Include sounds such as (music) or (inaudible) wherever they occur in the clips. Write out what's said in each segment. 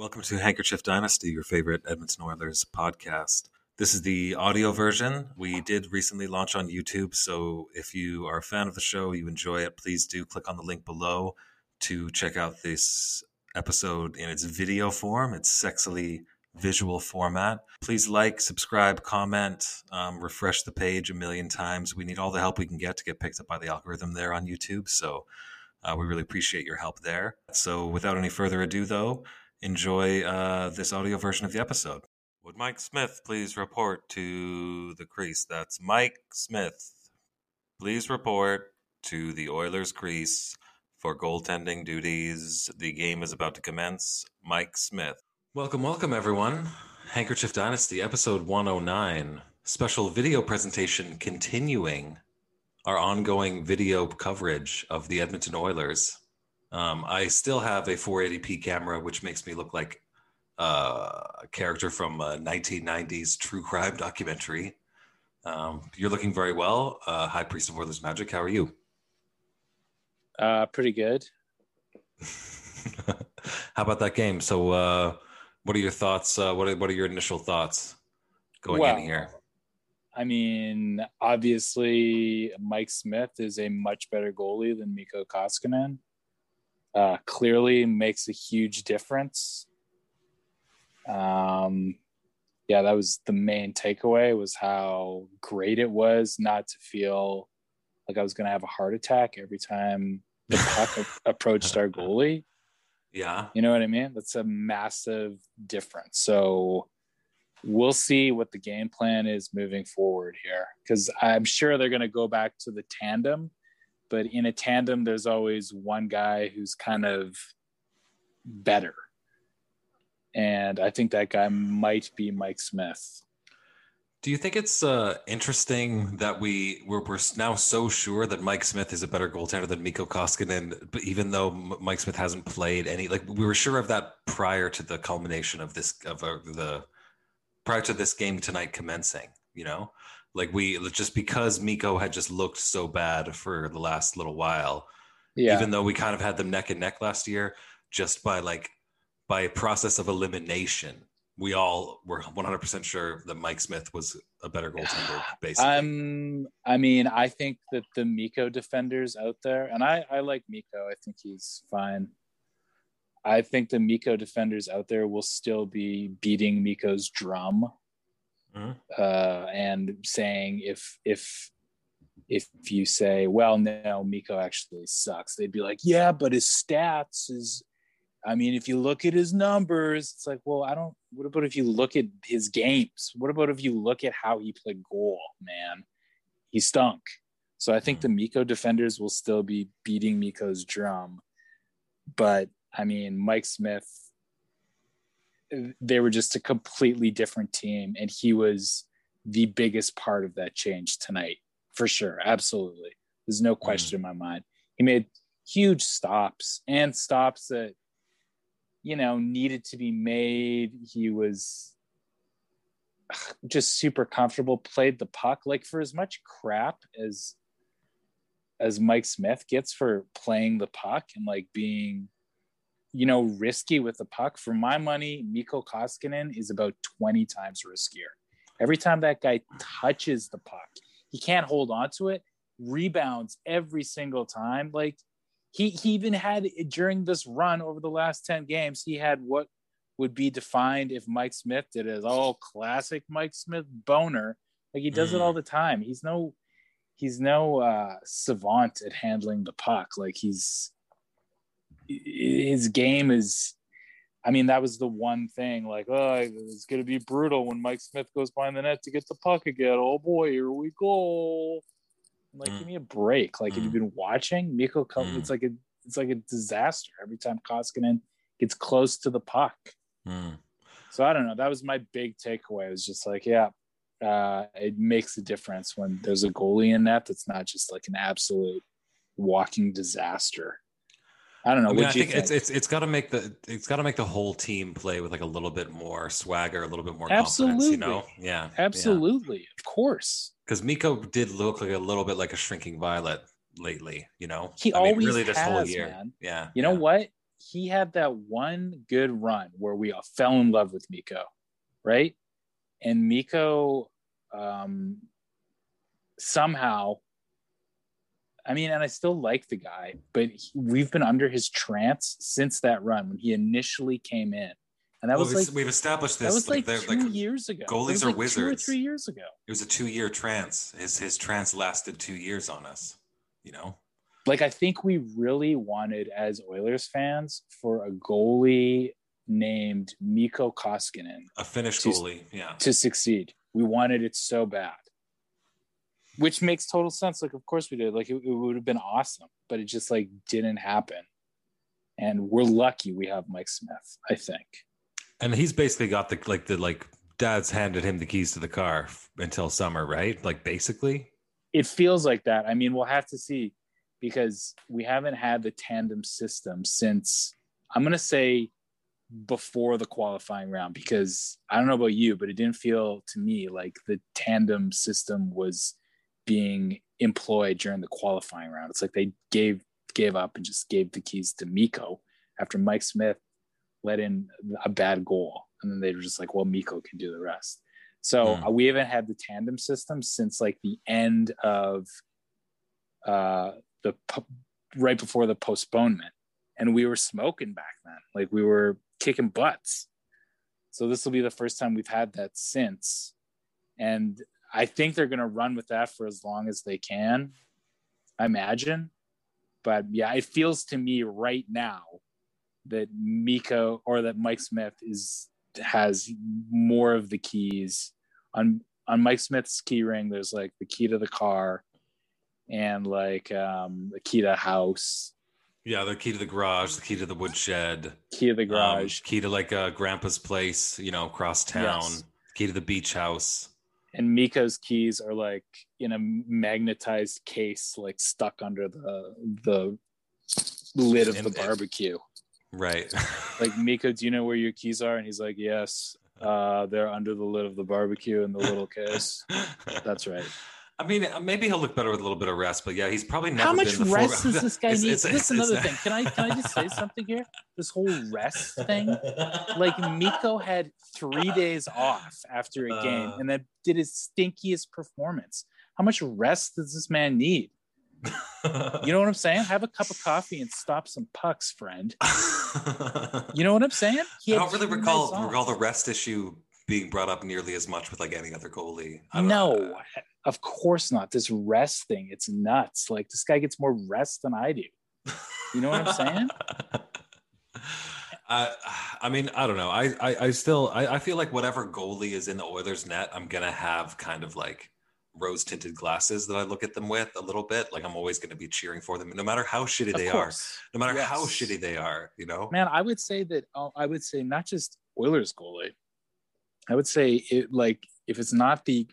Welcome to Handkerchief Dynasty, your favorite Edmonton Oilers podcast. This is the audio version. We did recently launch on YouTube, so if you are a fan of the show, you enjoy it, please do click on the link below to check out this episode in its video form. It's sexily visual format. Please like, subscribe, comment, um, refresh the page a million times. We need all the help we can get to get picked up by the algorithm there on YouTube. So uh, we really appreciate your help there. So without any further ado, though, enjoy uh, this audio version of the episode. Would Mike Smith please report to the crease? That's Mike Smith. Please report to the Oilers crease for goaltending duties. The game is about to commence. Mike Smith. Welcome, welcome, everyone. Handkerchief Dynasty, episode 109. Special video presentation continuing our ongoing video coverage of the Edmonton Oilers. Um, I still have a 480p camera, which makes me look like uh, a character from a 1990s true crime (laughs) documentary. Um, you're looking very well. Uh, High Priest of Oilers Magic, how are you? Uh, pretty good. (laughs) how about that game? So, uh, what are your thoughts? Uh, what are, what are your initial thoughts going well, in here? I mean, obviously, Mike Smith is a much better goalie than Mikko Koskinen. Uh, clearly makes a huge difference. Um, yeah, that was the main takeaway was how great it was not to feel like I was going to have a heart attack every time the puck (laughs) approached our goalie. Yeah. You know what I mean? That's a massive difference. So we'll see what the game plan is moving forward here because I'm sure they're going to go back to the tandem. But in a tandem, there's always one guy who's kind of better. And I think that guy might be Mike Smith. Do you think it's uh, interesting that we we're, we're, now so sure that Mike Smith is a better goaltender than Mikko Koskinen, but even though Mike Smith hasn't played any, like we were sure of that prior to the culmination of this of uh, the prior to this game tonight commencing. You know, like we just because Miko had just looked so bad for the last little while. Yeah. Even though we kind of had them neck and neck last year, just by like by a process of elimination we all were 100% sure that Mike Smith was a better goaltender, (sighs) basically. Um, I mean, I think that the Miko defenders out there, and I, I like Miko. I think he's fine. I think the Miko defenders out there will still be beating Miko's drum mm-hmm. uh, and saying if if if you say, well, no, Miko actually sucks, they'd be like, yeah, but his stats is I mean, if you look at his numbers, it's like, well, I don't. What about if you look at his games? What about if you look at how he played goal, man? He stunk. So I think the Miko defenders will still be beating Miko's drum. But I mean, Mike Smith, they were just a completely different team. And he was the biggest part of that change tonight, for sure. Absolutely. There's no question mm. in my mind. He made huge stops and stops that you know, needed to be made. He was just super comfortable, played the puck. Like for as much crap as as Mike Smith gets for playing the puck and like being, you know, risky with the puck. For my money, Mikko Koskinen is about 20 times riskier. Every time that guy touches the puck, he can't hold on to it, rebounds every single time. Like he he even had during this run over the last 10 games he had what would be defined if mike smith did it as oh classic mike smith boner like he does mm. it all mm. the time he's no he's no uh savant at handling the puck like he's his game is I mean, that was the one thing. Like, oh, it's gonna be brutal when Mike Smith goes behind the net to get the puck again. Oh boy, here we go. Like, mm. give me a break. Like, mm. have you mm. been watching Mikko? mm. It's like a it's like a disaster every time Koskinen gets close to the puck. Mm. So I don't know. That was my big takeaway. It was just like, yeah, uh, it makes a difference when there's a goalie in that that's not just like an absolute walking disaster. I don't know. I, mean, I think, think, it's it's it's got to make the it's got to make the whole team play with like a little bit more swagger, a little bit more absolutely. confidence. You know, yeah, absolutely, yeah. of course. Because Miko did look like a little bit like a shrinking violet lately. You know, he I always mean, really this has, whole year. Man. Yeah, you know yeah. what? he had that one good run where we all fell in love with Miko, right? And Miko um, somehow, I mean, and I still like the guy, but he, we've been under his trance since that run when he initially came in. And that Well, was we've- like we've established this. that was like, they're- two like, years ago. goalies are like Two or wizards. three years ago. it was a two-year trance. His his trance lasted two years on us. You know, Like I think we really wanted as Oilers fans for a goalie named Mikko Koskinen a Finnish She's- goalie. Yeah, to succeed. We wanted it so bad. Which makes total sense. Like, of course we did. Like, it, it would have been awesome, but it just like didn't happen. And we're lucky we have Mike Smith. I think. and he's basically got the like the like dad's handed him the keys to the car until summer, right? Like basically. It feels like that. I mean, we'll have to see because we haven't had the tandem system since I'm gonna say before the qualifying round because I don't know about you, but it didn't feel to me like the tandem system was being employed during the qualifying round. It's like they gave gave up and just gave the keys to Miko after Mike Smith let in a bad goal. And then they were just like, well, Miko can do the rest. So Hmm. uh, we haven't had the tandem system since like the end of uh, the right before the postponement. And we were smoking back then. Like we were kicking butts. So this will be the first time we've had that since. And I think they're going to run with that for as long as they can, I imagine. But yeah, it feels to me right now that Miko or that Mike Smith is has more of the keys on on Mike Smith's key ring. There's like the key to the car and like um, the key to house, Yeah, the key to the garage, the key to the woodshed, key to the um, garage, key to like uh, grandpa's place, you know, across town, Yes. key to the beach house. And Miko's keys are like in a magnetized case, like stuck under the the lid of And- the barbecue. Right. (laughs) Like Miko, do you know where your keys are? And he's like, Yes, uh, they're under the lid of the barbecue in the little case. (laughs) That's right. I mean, maybe he'll look better with a little bit of rest, but yeah, he's probably never How much rest does (laughs) this guy It's- need? it's- this is another it's- thing. Can I can I just say something here? This whole rest thing. Like Miko had three days off after a game Uh. and then did his stinkiest performance. How much rest does this man need? (laughs) You know what I'm saying? Have a cup of coffee and stop some pucks, friend. (laughs) You know what I'm saying? I don't really recall recall the rest issue being brought up nearly as much with like any other goalie. I don't No, know. of course not. This rest thing, it's nuts. Like this guy gets more rest than I do. You know what I'm saying? (laughs) I, I mean, I don't know. I, I, I still, I, I feel like whatever goalie is in the Oilers net, I'm gonna have kind of like rose tinted glasses that I look at them with a little bit. Like I'm always gonna be cheering for them, no matter how shitty Of they are, no matter how shitty they are. You know, Man, I would say that uh, I would say not just Oilers goalie. I would say it like if it's not the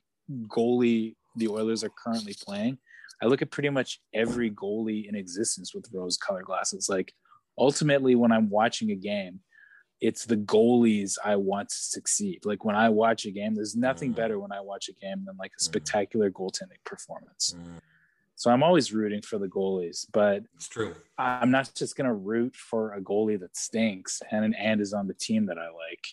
goalie the Oilers are currently playing, I look at pretty much every goalie in existence with rose colored glasses. Like ultimately when I'm watching a game, it's the goalies I want to succeed. Like when I watch a game, there's nothing Mhm. better when I watch a game than like a Mhm. spectacular goaltending performance. Mm, So I'm always rooting for the goalies, but it's true. I'm not just going to root for a goalie that stinks and an and is on the team that I like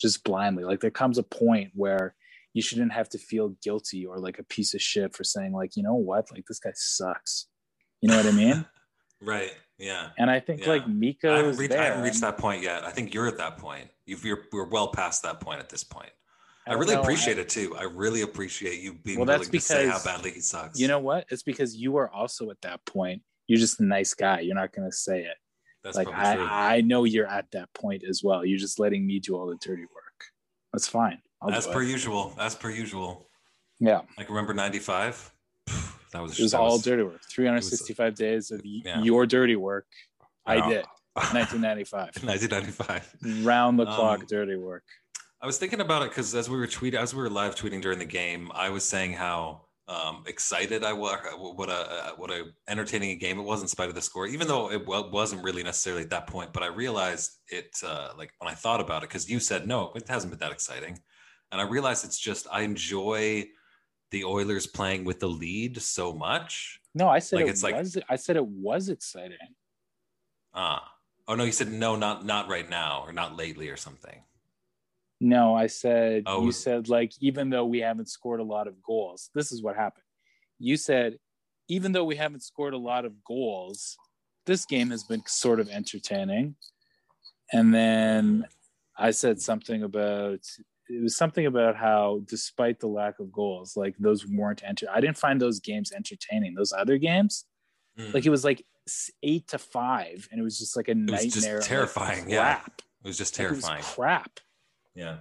just blindly. Like there comes a point where you shouldn't have to feel guilty or like a piece of shit for saying like, you know what, like this guy sucks. You know what I mean? (laughs) Right. Yeah. And I think Yeah. like I haven't, reached. I haven't reached that point yet. I think you're at that point. You've, you're we're well past that point at this point. I, don't really know, appreciate it too. I really appreciate you being Well, willing that's to say how because- badly he sucks. You know what? It's because you are also at that point. You're just a nice guy. You're not going to say it. That's like true. I, I know you're at that point as well. You're just letting me do all the dirty work. That's fine. I'll as per it. usual. As per usual. Yeah. Like remember '95? That was It was that all was- dirty work. 365 days of yeah. your dirty work. I Yeah. did. (laughs) 1995. 1995. Round the clock Um, dirty work. I was thinking about it because as we were tweeting, as we were live tweeting during the game, I was saying how um, excited I was, what a what a entertaining a game it was in spite of the score, even though it wasn't really necessarily at that point. But I realized it uh, like when I thought about it because you said no, it hasn't been that exciting, and I realized it's just I enjoy the Oilers playing with the lead so much. No, I said like, it it's like- I said it was exciting. Ah, Oh no, you said no, not not right now, or not lately, or something. No, I said Oh. you said like even though we haven't scored a lot of goals, this is what happened. You said even though we haven't scored a lot of goals, this game has been sort of entertaining. And then I said something about it was something about how despite the lack of goals, like those weren't enter I didn't find those games entertaining. Those other games, Mm. like it was like 8 to 5 and it was just like a was nightmare. like, terrifying, yeah. it was just Like, it was terrifying. crap. Yeah.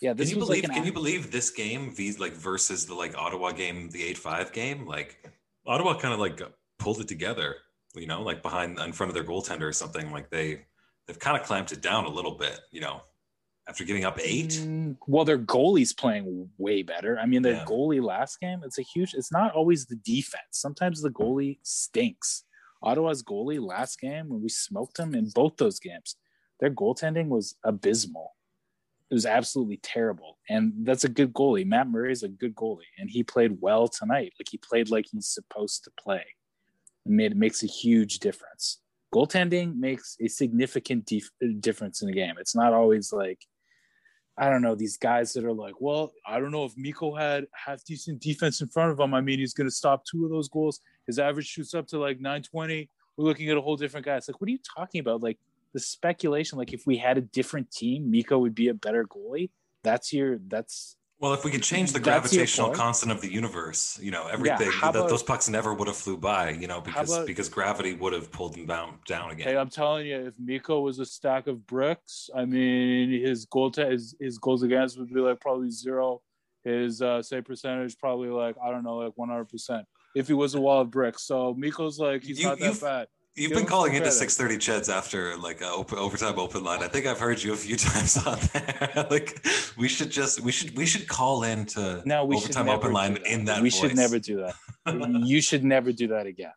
Yeah, Can you believe? like an can you believe this game, these like versus the like Ottawa game, the eight five game? Like Ottawa kind of like pulled it together, you know, like behind in front of their goaltender or something. Like they they've kind of clamped it down a little bit, you know, after giving up eight. Mm, well, their goalie's playing way better. I mean, their Yeah. goalie last game, it's a huge, it's not always the defense. Sometimes the goalie stinks. Ottawa's goalie last game, when we smoked them in both those games, their goaltending was abysmal. It was absolutely terrible. And that's a good goalie. Matt Murray is a good goalie, and he played well tonight. Like he played like he's supposed to play. It makes a huge difference. Goaltending makes a significant dif- uh, difference in the game. It's not always like I don't know these guys that are like, well, I don't know if Miko had half decent defense in front of him. I mean, he's going to stop two of those goals. His average shoots up to like 920. We're looking at a whole different guy. It's like, what are you talking about? Like the speculation, like if we had a different team, Miko would be a better goalie. That's your. That's Well, if we could change the gravitational constant of the universe, you know, everything that about- those pucks never would have flew by, you know, because about- because gravity would have pulled them down down again. hey, I'm telling you, if Miko was a stack of bricks, I mean, his goal to his, his goals against would be like probably zero. His uh, save percentage probably like I don't know, like 100 percent. If he was a wall of bricks, so Miko's like he's You- not that bad. You've been calling into six thirty Cheds after like a open, overtime open line. I think I've heard you a few (laughs) times on there. (laughs) like we should just we should we should call into No, we should overtime never open line do that. in that. We should never do that. (laughs) you should never do that again.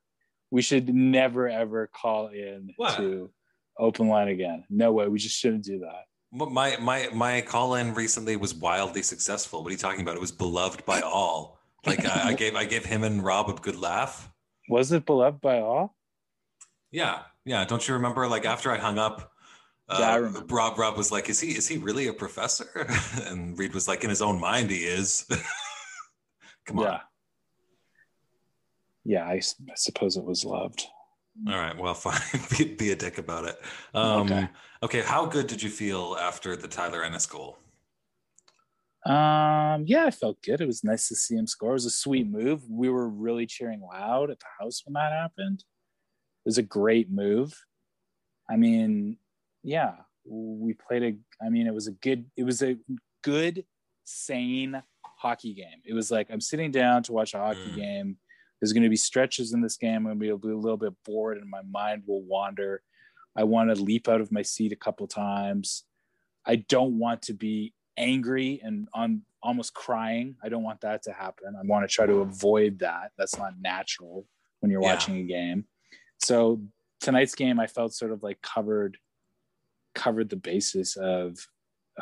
We should never ever call in What? to open line again. No way. We just shouldn't do that. My my my call in recently was wildly successful. What are you talking about? It was beloved by all. Like I, I gave I gave him and Rob a good laugh. Was it beloved by all? Yeah, yeah. Don't you remember? Like after I hung up, uh, Yeah. Rob Rob was like, "Is he is he really a professor?" (laughs) and Reed was like, "In his own mind, he is." (laughs) Come on. Yeah. Yeah, I, I suppose it was loved. All right. Well, (laughs) fine. be, be a dick about it. Um, okay. Okay. How good did you feel after the Tyler Ennis goal? Um, yeah, I felt good. It was nice to see him score. It was a sweet move. We were really cheering loud at the house when that happened. It was a great move. I mean, yeah, we played a. I mean, it was a good. It was a good, sane hockey game. It was like I'm sitting down to watch a hockey Mm. game. There's going to be stretches in this game. I'm going to be a little bit bored, and my mind will wander. I want to leap out of my seat a couple times. I don't want to be angry and on almost crying. I don't want that to happen. I want to try to avoid that. That's not natural when you're Yeah. watching a game. So tonight's game, I felt sort of like covered covered the basis of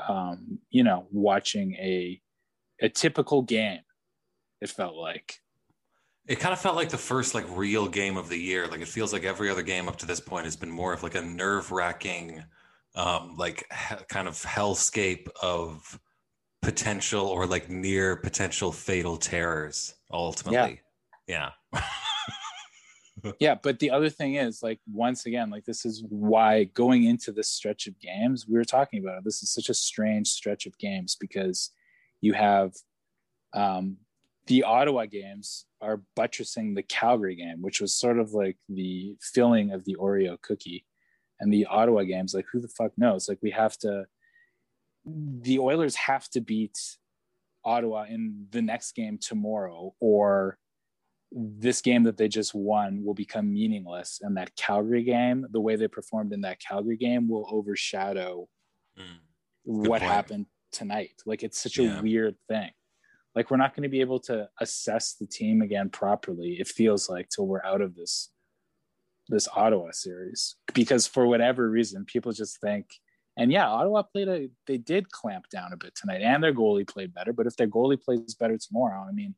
um, you know watching a a typical game. It felt like It kind of felt like the first like real game of the year. Like it feels like every other game up to this point has been more of like a nerve wracking, um, like he- kind of hellscape of potential or like near potential fatal terrors. Ultimately, yeah. yeah (laughs) (laughs) but the other thing is like once again like this is why going into this stretch of games we were talking about it this is such a strange stretch of games because you have um the ottawa games are buttressing the calgary game which was sort of like the filling of the oreo cookie and the ottawa games like who the fuck knows? Like we have to the oilers have to beat ottawa in the next game tomorrow or this game that they just won will become meaningless and that calgary game the way they performed in that calgary game will overshadow Mm. what point. happened tonight like it's such Yeah. a weird thing like we're not going to be able to assess the team again properly it feels like till we're out of this this ottawa series because for whatever reason people just think and yeah ottawa played a they did clamp down a bit tonight and their goalie played better but if their goalie plays better tomorrow i mean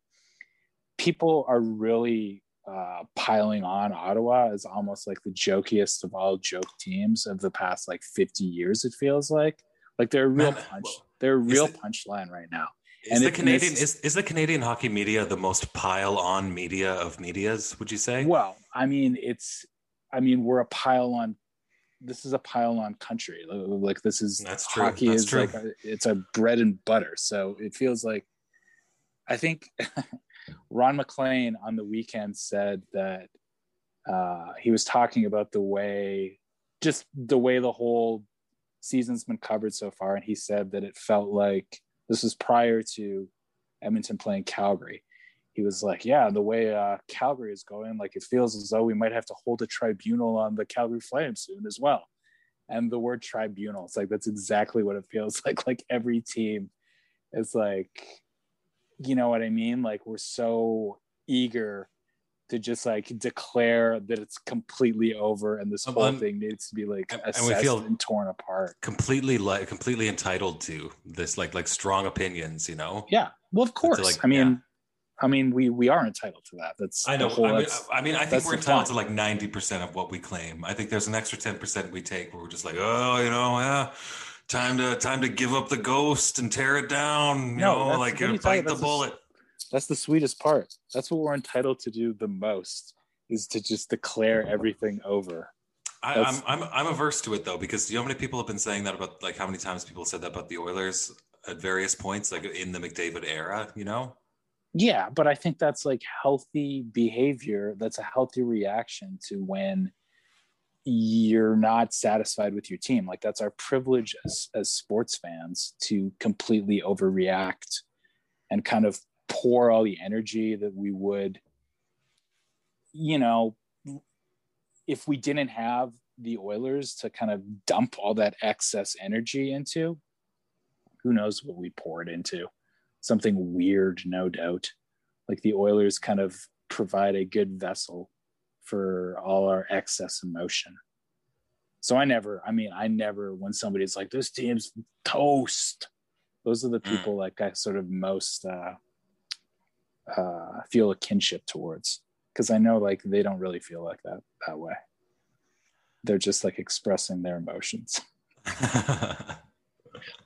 people are really uh, piling on Ottawa as almost like the jokiest of all joke teams of the past like 50 years. It feels like like they're a real Man, punch. well, They're a real punchline right now. Is And the Canadian this- is, is the Canadian hockey media the most pile on media of medias? Would you say? Well, I mean, it's I mean, we're a pile on. This is a pile on country. Like this is That's true. hockey That's is true. like a, it's a bread and butter. So it feels like I think (laughs) Ron MacLean on the weekend said that uh, he was talking about the way just the way the whole season's been covered so far, and he said that it felt like this was prior to Edmonton playing Calgary. He was like, "Yeah, the way uh, Calgary is going, like it feels as though we might have to hold a tribunal on the Calgary Flames soon as well." And the word tribunal, it's like that's exactly what it feels (laughs) like. Like every team is like, you know what I mean? Like we're so eager to just like declare that it's completely over and this Um, whole um, thing needs to be like and- and we feel- and torn apart. completely like completely entitled to this like like strong opinions you know Yeah. Well, of course. like, I mean, yeah. I mean, we we are entitled to that. That's i know whole, I, mean, I mean i think we're entitled to like 90% of what we claim i think there's an extra 10% we take where we're just like oh you know yeah time to time to give up the ghost and tear it down you No, know like you bite the bullet that's the sweetest part. That's what we're entitled to do the most is to just declare everything over. I, I'm, I'm I'm averse to it though because do you know how many people have been saying that about like how many times people said that about the Oilers at various points like in the McDavid era you know Yeah, but I think that's like healthy behavior. That's a healthy reaction to when you're not satisfied with your team. Like that's our privilege as as sports fans to completely overreact and kind of pour all the energy that we would you know if we didn't have the Oilers to kind of dump all that excess energy into, who knows what we pour it into? Something weird, no doubt. Like the Oilers kind of provide a good vessel for all our excess emotion. So I never, I mean, I never, when somebody's like, this team's toast, those are the Mm. people like I sort of most uh, uh, feel a kinship towards. Because I know like they don't really feel like that that way. They're just like expressing their emotions. (laughs) (laughs)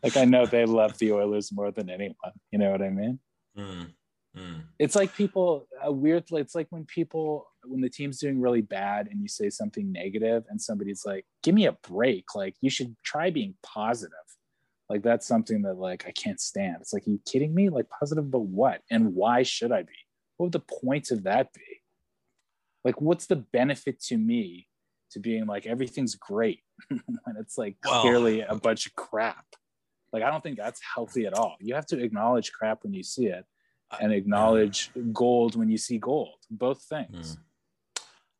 Like I know they love the Oilers more than anyone. You know what I mean? Mm, mm. It's like people a weird. It's like when people when the team's doing really bad and you say something negative and somebody's like, "Give me a break." Like you should try being positive. Like that's something that like I can't stand. It's like, are you kidding me? Like positive but what? And why should I be? What would the point of that be? Like, what's the benefit to me to being like everything's great (laughs) when it's like Well- clearly a bunch of crap? Like, I don't think that's healthy at all. You have to acknowledge crap when you see it and acknowledge gold when you see gold. Both things. Mm.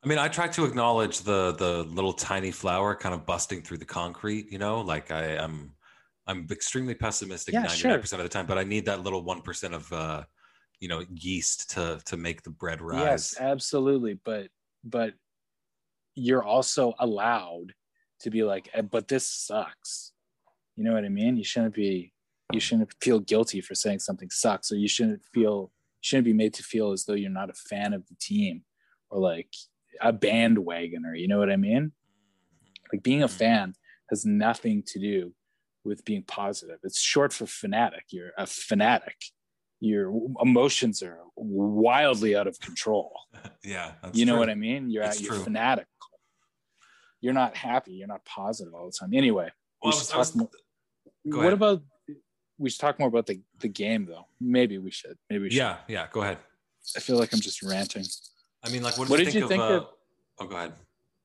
I mean, I try to acknowledge the the little tiny flower kind of busting through the concrete. You know, like I am, I'm extremely pessimistic ninety nine percent of the time, but I need that little one percent of, uh, you know, yeast to to make the bread rise. Yes, absolutely. But but you're also allowed to be like, "Eh, but this sucks. You know what I mean? You shouldn't be you shouldn't feel guilty for saying something sucks, or you shouldn't feel shouldn't be made to feel as though you're not a fan of the team or like a bandwagoner. You know what I mean? Like being a Mhm. fan has nothing to do with being positive. It's short for fanatic. You're a fanatic. Your emotions are wildly out of control. (laughs) yeah, that's you know true. what I mean? You're It's at, you're true. fanatical. You're not happy. You're not positive all the time. Anyway, Well, we I should was- was- what ahead. about we should talk more about the, the game though? Maybe we should. Maybe we should. yeah, yeah. Go ahead. I feel like I'm just ranting. I mean, like, what, What did did you you think, think of? of- uh, oh, go ahead.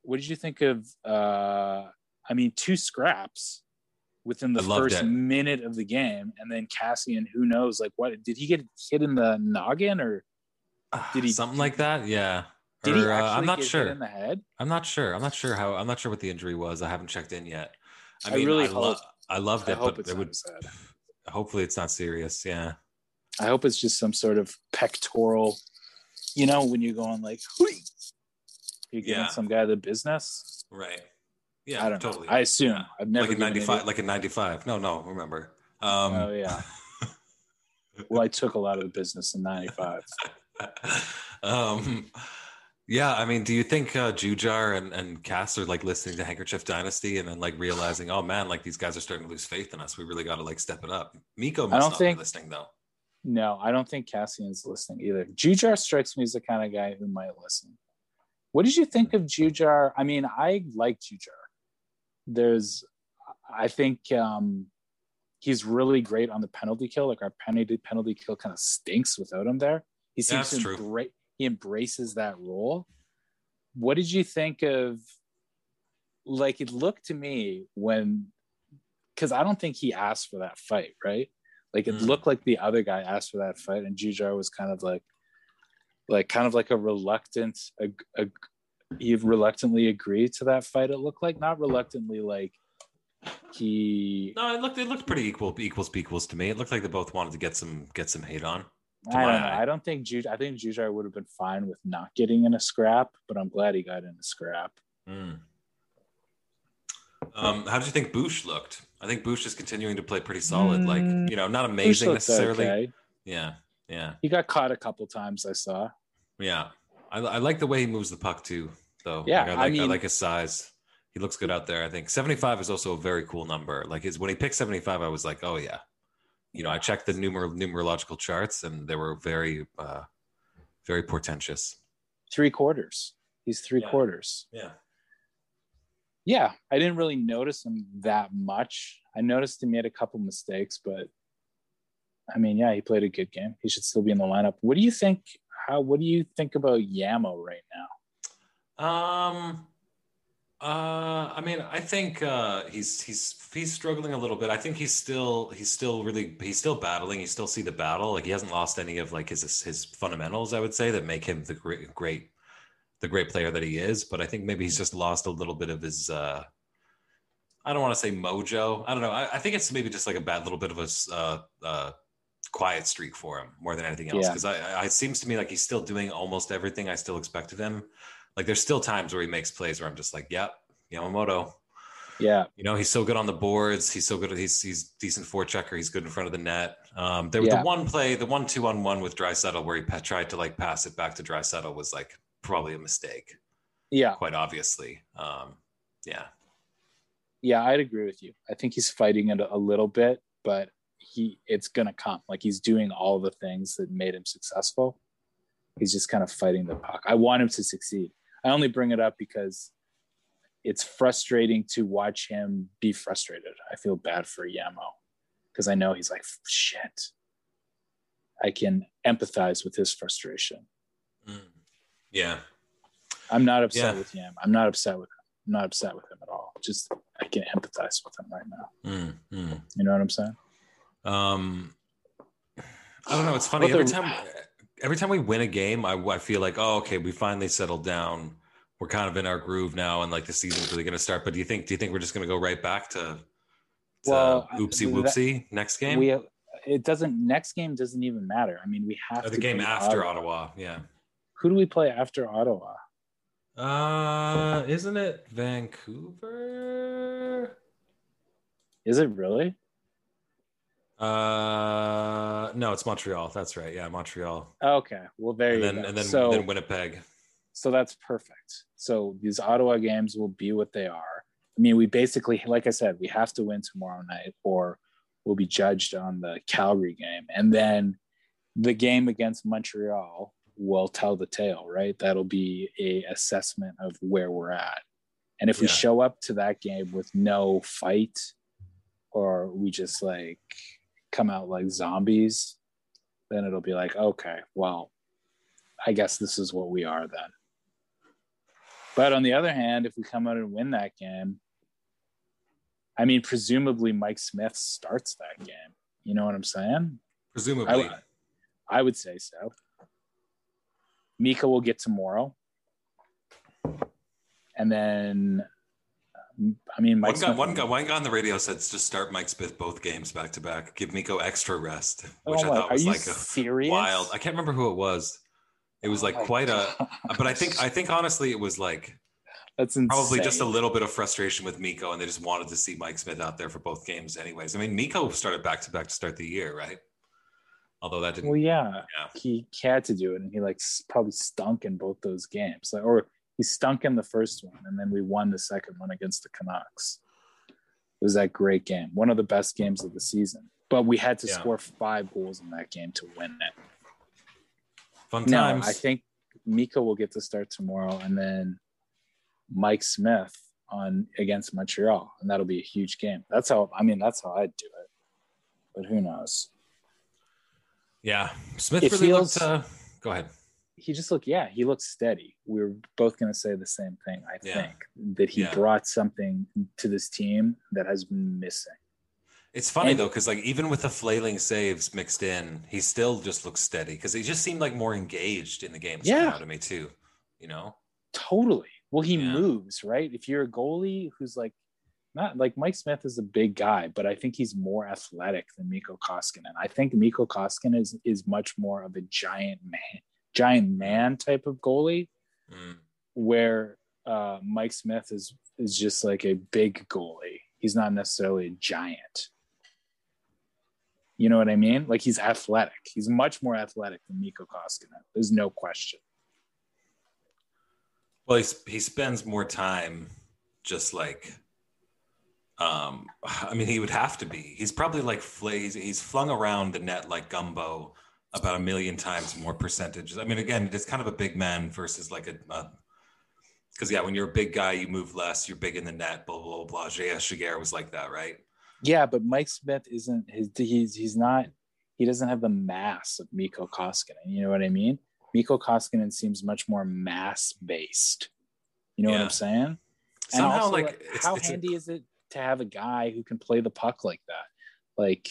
What did you think of uh I mean two scraps within the first it. minute of the game and then Kassian who knows like what did he get hit in the noggin or Did he- something like that? Yeah. did he Or, uh, I'm not get sure. hit in the head? I'm not sure. I'm not sure how. I'm not sure what the injury was. I haven't checked in yet. I really lo- hope- I loved I it, hope but it's it would. as bad. Hopefully, it's not serious. Yeah. I hope it's just some sort of pectoral, you know, when you're going like, you're giving Yeah. some guy the business. Right. Yeah. I don't totally. know. I assume. Yeah. I've never like in '95. Like in '95. No, no. Remember. Um, oh yeah. (laughs) well, I took a lot of the business in '95. (laughs) um, Yeah, I mean, do you think uh, Jujhar and, and Cass are like listening to Handkerchief Dynasty and then like realizing, oh man, like these guys are starting to lose faith in us. We really got to like step it up. Miko must I don't not think- be listening though. No, I don't think Kassian's listening either. Jujhar strikes me as the kind of guy who might listen. What did you think of Jujhar? I mean, I like Jujhar. There's, I think um, he's really great on the penalty kill. Like our penalty penalty kill kind of stinks without him there. He seems That's to embrace he embraces that role. What did you think of? Like it looked to me when, because I don't think he asked for that fight, right? Like it Mm. looked like the other guy asked for that fight, and Jujhar was kind of like, like kind of like a reluctant, a, a, he reluctantly agreed to that fight. It looked like not reluctantly, like he. No, it looked it looked pretty equal equals equals to me. It looked like they both wanted to get some get some hate on. To I don't know. I don't think Jujhar. I think Jujhar would have been fine with not getting in a scrap, but I'm glad he got in a scrap. Mm. Um, how did you think Boosh looked? I think Boosh is continuing to play pretty solid. Like Mm, you know, not amazing necessarily. okay. Yeah, yeah, He got caught a couple times. I saw. yeah. I, I like the way he moves the puck too, though. Yeah, Like, I I like I, mean- like his size. He looks good out there. I think seventy five is also a very cool number. Like his when he picked seventy five, I was like, oh yeah. You know, I checked the numer- numerological charts and they were very, uh, very portentous. Three quarters. He's three Yeah. quarters. Yeah. Yeah, I didn't really notice him that much. I noticed he made a couple mistakes, but I mean, yeah, he played a good game. He should still be in the lineup. What do you think? How? What do you think about Yamo right now? Um, uh, I mean, I think uh, he's he's he's struggling a little bit. I think he's still he's still really he's still battling. You still see the battle. Like he hasn't lost any of like his his fundamentals. I would say that make him the great great the great player that he is. But I think maybe he's just lost a little bit of his. uh I don't want to say mojo. I don't know. I, I think it's maybe just like a bad little bit of a uh, uh, quiet streak for him more than anything else. Yeah. Because I, I, it seems to me like he's still doing almost everything I still expect of him. Like there's still times where he makes plays where I'm just like, yep, Yamamoto. Yeah, You know, he's so good on the boards. He's so good. He's he's decent forechecker. He's good in front of the net. Um, there was Yeah. the one play, the one two on one with Draisaitl where he tried to like pass it back to Draisaitl was like probably a mistake, yeah, quite obviously. Um, yeah, yeah. I'd agree with you. I think he's fighting it a little bit, but he it's gonna come. Like he's doing all the things that made him successful. He's just kind of fighting the puck. I want him to succeed. I only bring it up because it's frustrating to watch him be frustrated. I feel bad for Yamo because I know he's like, shit. I can empathize with his frustration. Mm. yeah. I'm not upset Yeah. with Yam. I'm not upset with him. I'm not upset with him at all. Just I can empathize with him right now. Mm, mm. You know what I'm saying? Um, I don't know. It's funny Well, every the- time. Every time we win a game, I, I feel like, oh, okay, we finally settled down. We're kind of in our groove now, and like the season's really going to start. But do you think? Do you think we're just going to go right back to, to Well, oopsie that- next game? We it doesn't next game doesn't even matter. I mean, we have the game after Ottawa? Yeah. Who do we play after Ottawa? Uh, isn't it Vancouver? Is it really? Uh, no, it's Montreal. That's right. Yeah, Montreal. Okay. Well, there And you then go. and then so, then Winnipeg. so that's perfect. So these Ottawa games will be what they are. I mean, we basically, like I said, we have to win tomorrow night, or we'll be judged on the Calgary game, and then the game against Montreal will tell the tale, right? That'll be a assessment of where we're at, and if we show up to that game with no fight, or we just like come out like zombies, then it'll be like, okay, well, I guess this is what we are then. But on the other hand, if we come out and win that game, I mean, presumably Mike Smith starts that game. You know what I'm saying? Presumably. I, I would say so. Mika will get tomorrow. And then, I mean, Mike one guy, Smith- one guy, one guy on the radio said just start Mike Smith both games back to back. Give Miko extra rest, Oh which I thought was like a serious? wild. I can't remember who it was. It was like Oh quite a. But I think I think honestly it was like that's insane. probably just a little bit of frustration with Miko, and they just wanted to see Mike Smith out there for both games, anyways. I mean, Miko started back to back to start the year, right? Although that didn't. Well, yeah, Yeah. he had to do it, and he like probably stunk in both those games. Like, or he stunk in the first one, and then we won the second one against the Canucks. It was that great game, one of the best games of the season. But we had to Yeah. score five goals in that game to win it. Fun No, times. I think Mika will get to start tomorrow, and then Mike Smith on against Montreal, and that'll be a huge game. That's how I mean. That's how I'd do it. But who knows? yeah. Smith It really feels- looked. Uh, go ahead. He just looked yeah he looked steady we were both going to say the same thing i Yeah. think that he Yeah. brought something to this team that has been missing It's funny And- though, because like even with the flailing saves mixed in, he still just looks steady because he just seemed like more engaged in the game Yeah. to me too. You know? totally well he Yeah. moves right if you're a goalie who's like not like mike smith is a big guy but i think he's more athletic than mikko koskinen i think mikko koskinen is is much more of a giant man giant man type of goalie Mm. where uh, Mike Smith is is just like a big goalie. He's not necessarily a giant. You know what I mean? Like he's athletic. He's much more athletic than Mikko Koskinen. There's no question. Well, he, he spends more time just like, um, I mean, he would have to be. He's probably like, he's, he's flung around the net like gumbo about a million times more percentages. I mean, again, it's kind of a big man versus like a, because yeah, when you're a big guy, you move less, you're big in the net, blah, blah, blah, blah. J.S. Giguere was like that, right? Yeah, but Mike Smith isn't his. He's he's not. He doesn't have the mass of Mikko Koskinen. You know what I mean? Mikko Koskinen seems much more mass based. You know what I'm saying? Somehow, also, like, it's, how it's a- handy is it to have a guy who can play the puck like that? Like,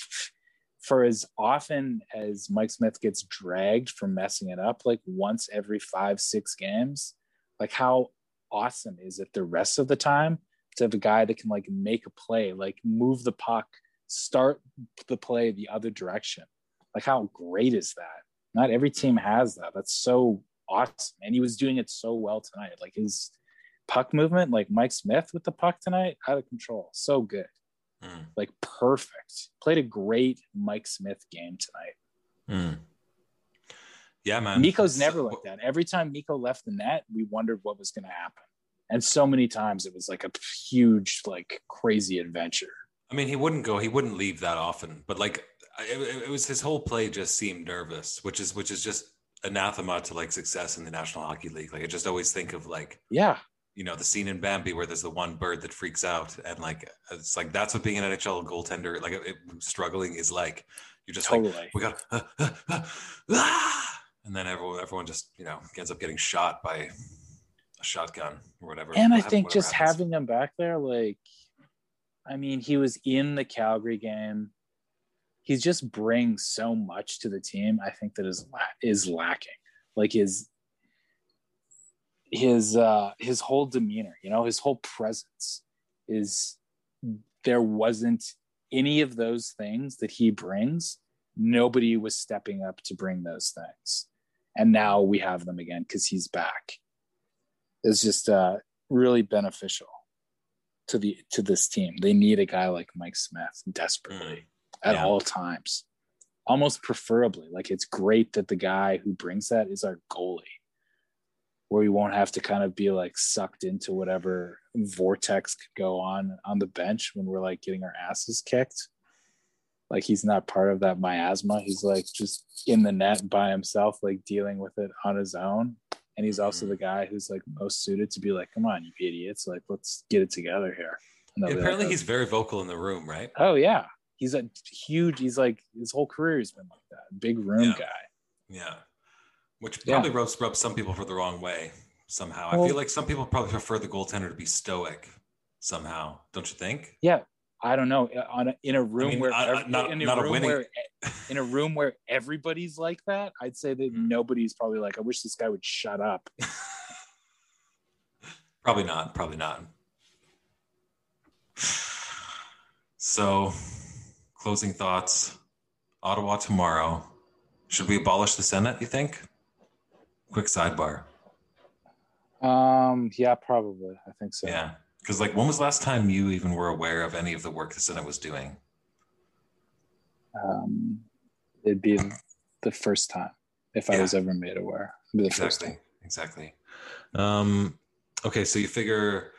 for as often as Mike Smith gets dragged for messing it up, like once every five, six games, like how awesome is it the rest of the time to have a guy that can like make a play, like move the puck, start the play the other direction? Like, how great is that? Not every team has that. That's so awesome. And he was doing it so well tonight. Like, his puck movement, like Mike Smith with the puck tonight, out of control. So good. Mm, Like perfect. Played a great Mike Smith game tonight. mm. Yeah, man. Miko's So- never like that. Every time Miko left the net, we wondered what was going to happen. And so many times it was like a huge, like crazy adventure. I mean, he wouldn't go. He wouldn't leave that often. But like, it, it was his whole play just seemed nervous, which is which is just anathema to like success in the National Hockey League. Like, I just always think of like Yeah. You know the scene in Bambi where there's the one bird that freaks out, and like it's like that's what being an NHL goaltender like it, struggling is like. You're just like we got, uh, uh, uh, ah! and then everyone everyone just you know ends up getting shot by a shotgun or whatever. and I think just happens. having him back there, like, I mean, he was in the Calgary game. He just brings so much to the team. I think that is is lacking. Like his his uh his whole demeanor, you know, his whole presence is there wasn't any of those things that he brings. Nobody was stepping up to bring those things. And now we have them again because he's back. It's just uh really beneficial to the to this team. They need a guy like Mike Smith desperately at Yeah. all times. Almost preferably. Like it's great that the guy who brings that is our goalie. Where we won't have to kind of be like sucked into whatever vortex could go on on the bench when we're like getting our asses kicked. Like he's not part of that miasma. He's like just in the net by himself, like dealing with it on his own and he's also the mm-hmm. guy who's like most suited to be like, "Come on, you idiots! Like, let's get it together here." And they'll apparently like, he's very vocal in the room, right? "Oh yeah, he's a huge. He's like his whole career has been like that. Big room Yeah. guy. Yeah. Which Yeah. probably rubs, rubs some people for the wrong way somehow. I feel like some people probably prefer the goaltender to be stoic somehow. Don't you think? Yeah, I don't know. On a, in a room mean, where I- I- not- in a not a room winning- where in a room where everybody's like that, I'd say that Mm. nobody's probably like, "I wish this guy would shut up." (laughs) Probably not. Probably not. So, closing thoughts. Ottawa tomorrow. Should we abolish the Senate, you think? Quick sidebar. Um, yeah, probably. I think so. Yeah. Because, like, when was the last time you even were aware of any of the work the Senate was doing? Um, it'd be the first time if I Yeah. was ever made aware. It'd be the first Exactly. Exactly. Um, okay, so you figure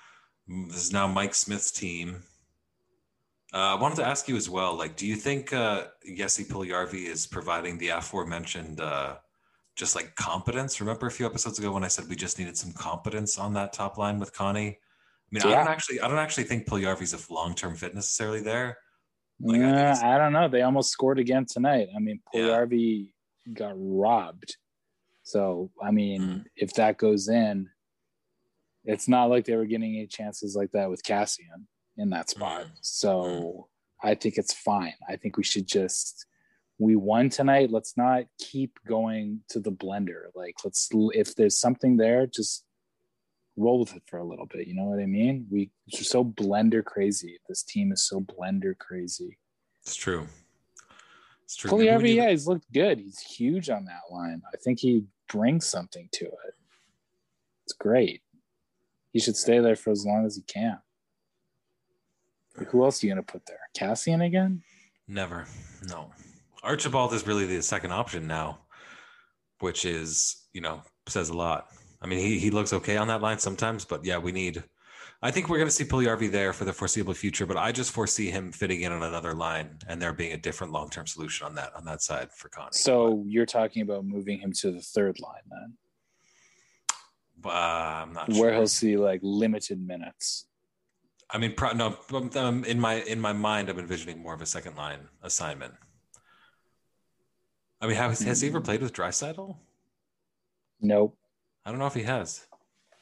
this is now Mike Smith's team. Uh, I wanted to ask you as well. Like, do you think uh, Jesse Puljujärvi is providing the aforementioned uh, just like competence? Remember a few episodes ago when I said we just needed some competence on that top line with Connie? I mean, I don't actually, I don't actually think Puljujärvi's a long-term fit necessarily there. Like, I Uh, it's- I don't know. They almost scored again tonight. I mean, Yeah. Got robbed. So, I mean, Mm. if that goes in, it's not like they were getting any chances like that with Kassian in that spot. Mm. So, I think it's fine. I think we should just we won tonight. Let's not keep going to the blender. Like, let's if there's something there, just roll with it for a little bit. You know what I mean? We we're so blender crazy. This team is so blender crazy. It's true. It's true. Puljujärvi, need- yeah, he's looked good. He's huge on that line. I think he brings something to it. It's great. He should stay there for as long as he can. Who else are you gonna put there? Kassian again? Never. No. Archibald is really the second option now, which is, you know, says a lot. I mean, he, he looks okay on that line sometimes, but yeah, we need. I think we're going to see Puljujärvi there for the foreseeable future, but I just foresee him fitting in on another line and there being a different long term solution on that on that side for Connie. So you're talking about moving him to the third line then, uh, I'm not where sure. he'll see like limited minutes. I mean, pro, no, um, um, in my in my mind, I'm envisioning more of a second line assignment. I mean, has, has he ever played with Draisaitl? Nope. I don't know if he has.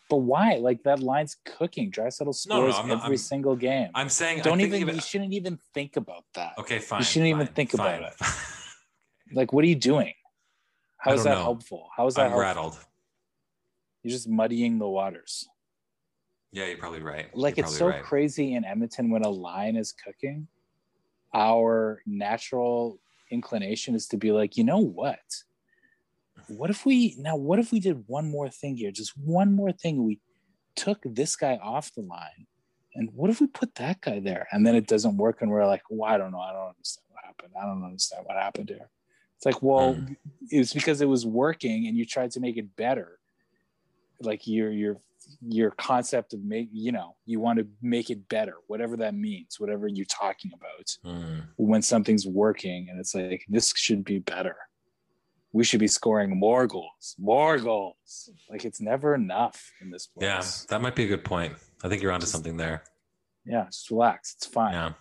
But why? Like that line's cooking. Draisaitl scores No, no, I'm every not- single game. I'm saying Don't I'm even. thinking You shouldn't even think about that. Okay, fine. You shouldn't even fine, think about fine. (laughs) Like, what are you doing? How is that know. helpful? How is that I'm helpful? rattled. You're just muddying the waters. Yeah, you're probably right. Like You're it's so right. crazy in Edmonton when a line is cooking. Our natural inclination is to be like, you know what? What if we now? What if we did one more thing here? Just one more thing. We took this guy off the line, and what if we put that guy there? And then it doesn't work, and we're like, well, I don't know. I don't understand what happened. I don't understand what happened here. It's like, well, Mm. it was because it was working, and you tried to make it better. Like your your your concept of make you know you want to make it better whatever that means whatever you're talking about Mm. when something's working and it's like this should be better we should be scoring more goals more goals like it's never enough in this place Yeah, that might be a good point. I think you're onto Just- something there. yeah just relax it's fine Yeah.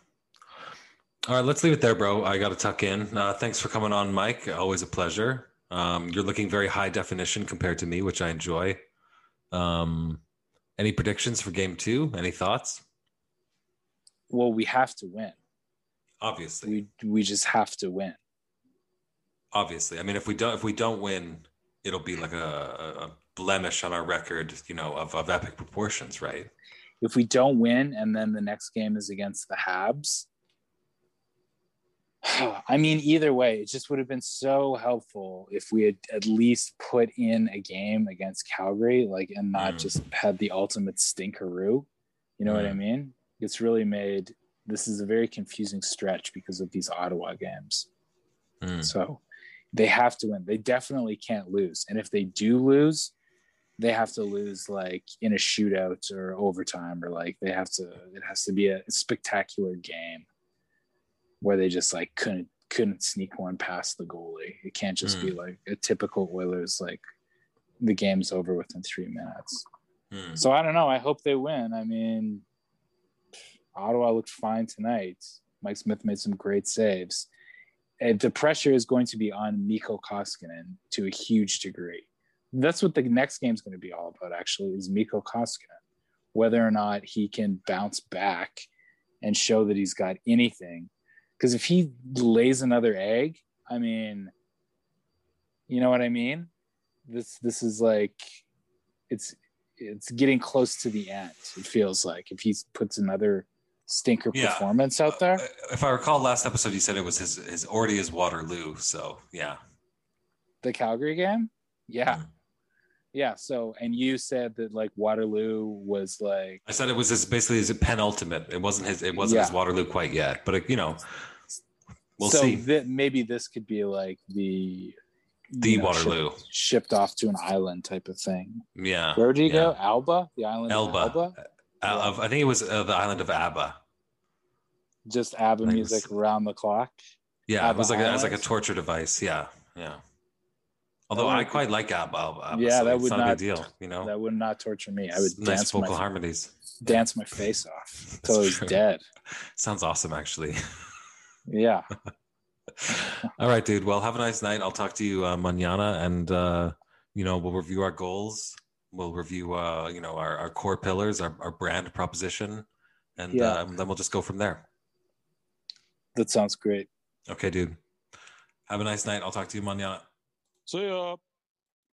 All right, let's leave it there, bro. I got to tuck in. Uh, thanks for coming on, Mike. Always a pleasure. Um, you're looking very high definition compared to me, which I enjoy. Um, any predictions for game two? Any thoughts? well we have to win Obviously, we we just have to win obviously. I mean, if we don't, if we don't win, it'll be like a, a blemish on our record, you know, of, of epic proportions, right? if we don't win and then the next game is against the Habs, (sighs) I mean, either way, it just would have been so helpful if we had at least put in a game against Calgary, like, and not Mm. just had the ultimate stinkeroo. You know what I Mm. mean? It's really made this is a very confusing stretch because of these Ottawa games. Mm. So they have to win. They definitely can't lose. And if they do lose, they have to lose like in a shootout or overtime or like they have to it has to be a spectacular game where they just like couldn't couldn't sneak one past the goalie. It can't just be like a typical Oilers like the game's over within 3 minutes. Mm. So I don't know. I hope they win. I mean, Ottawa looked fine tonight. Mike Smith made some great saves. And the pressure is going to be on Mikko Koskinen to a huge degree. That's what the next game is going to be all about, actually, is Mikko Koskinen. Whether or not he can bounce back and show that he's got anything. Because if he lays another egg, I mean, you know what I mean? This this is like it's it's getting close to the end. It feels like if he puts another stinker Yeah. performance out there. Uh, If I recall last episode, you said it was his his already his Waterloo. So yeah, the Calgary game. Yeah, Mm. yeah. So, and you said that like Waterloo was like, I said it was his basically his penultimate. It wasn't his. It wasn't his Waterloo quite yet, but it, you know, we'll so see. That maybe this could be like the the know, Waterloo. shipped, shipped off to an island type of thing. Yeah. Where do you yeah. go? Alba, the island Elba. of Alba. Uh, of- I think it was uh, the island of Abba. Just ABBA music around the clock. Yeah, it was like a, it was like a torture device. Yeah, yeah. Although Oh, I quite like Abba. Abba Yeah, so that it's would not, a not- big deal. You know, That would not torture me. I would nice dance vocal my harmonies. dance my face off (laughs) till I was dead. Sounds awesome, actually. (laughs) Yeah. (laughs) All right, dude. Well, have a nice night. I'll talk to you uh, mañana, and uh, you know we'll review our goals. We'll review, uh, you know, our, our core pillars, our, our brand proposition, and Yeah. uh, then we'll just go from there. That sounds great. Okay, dude. Have a nice night. I'll talk to you mañana. See ya.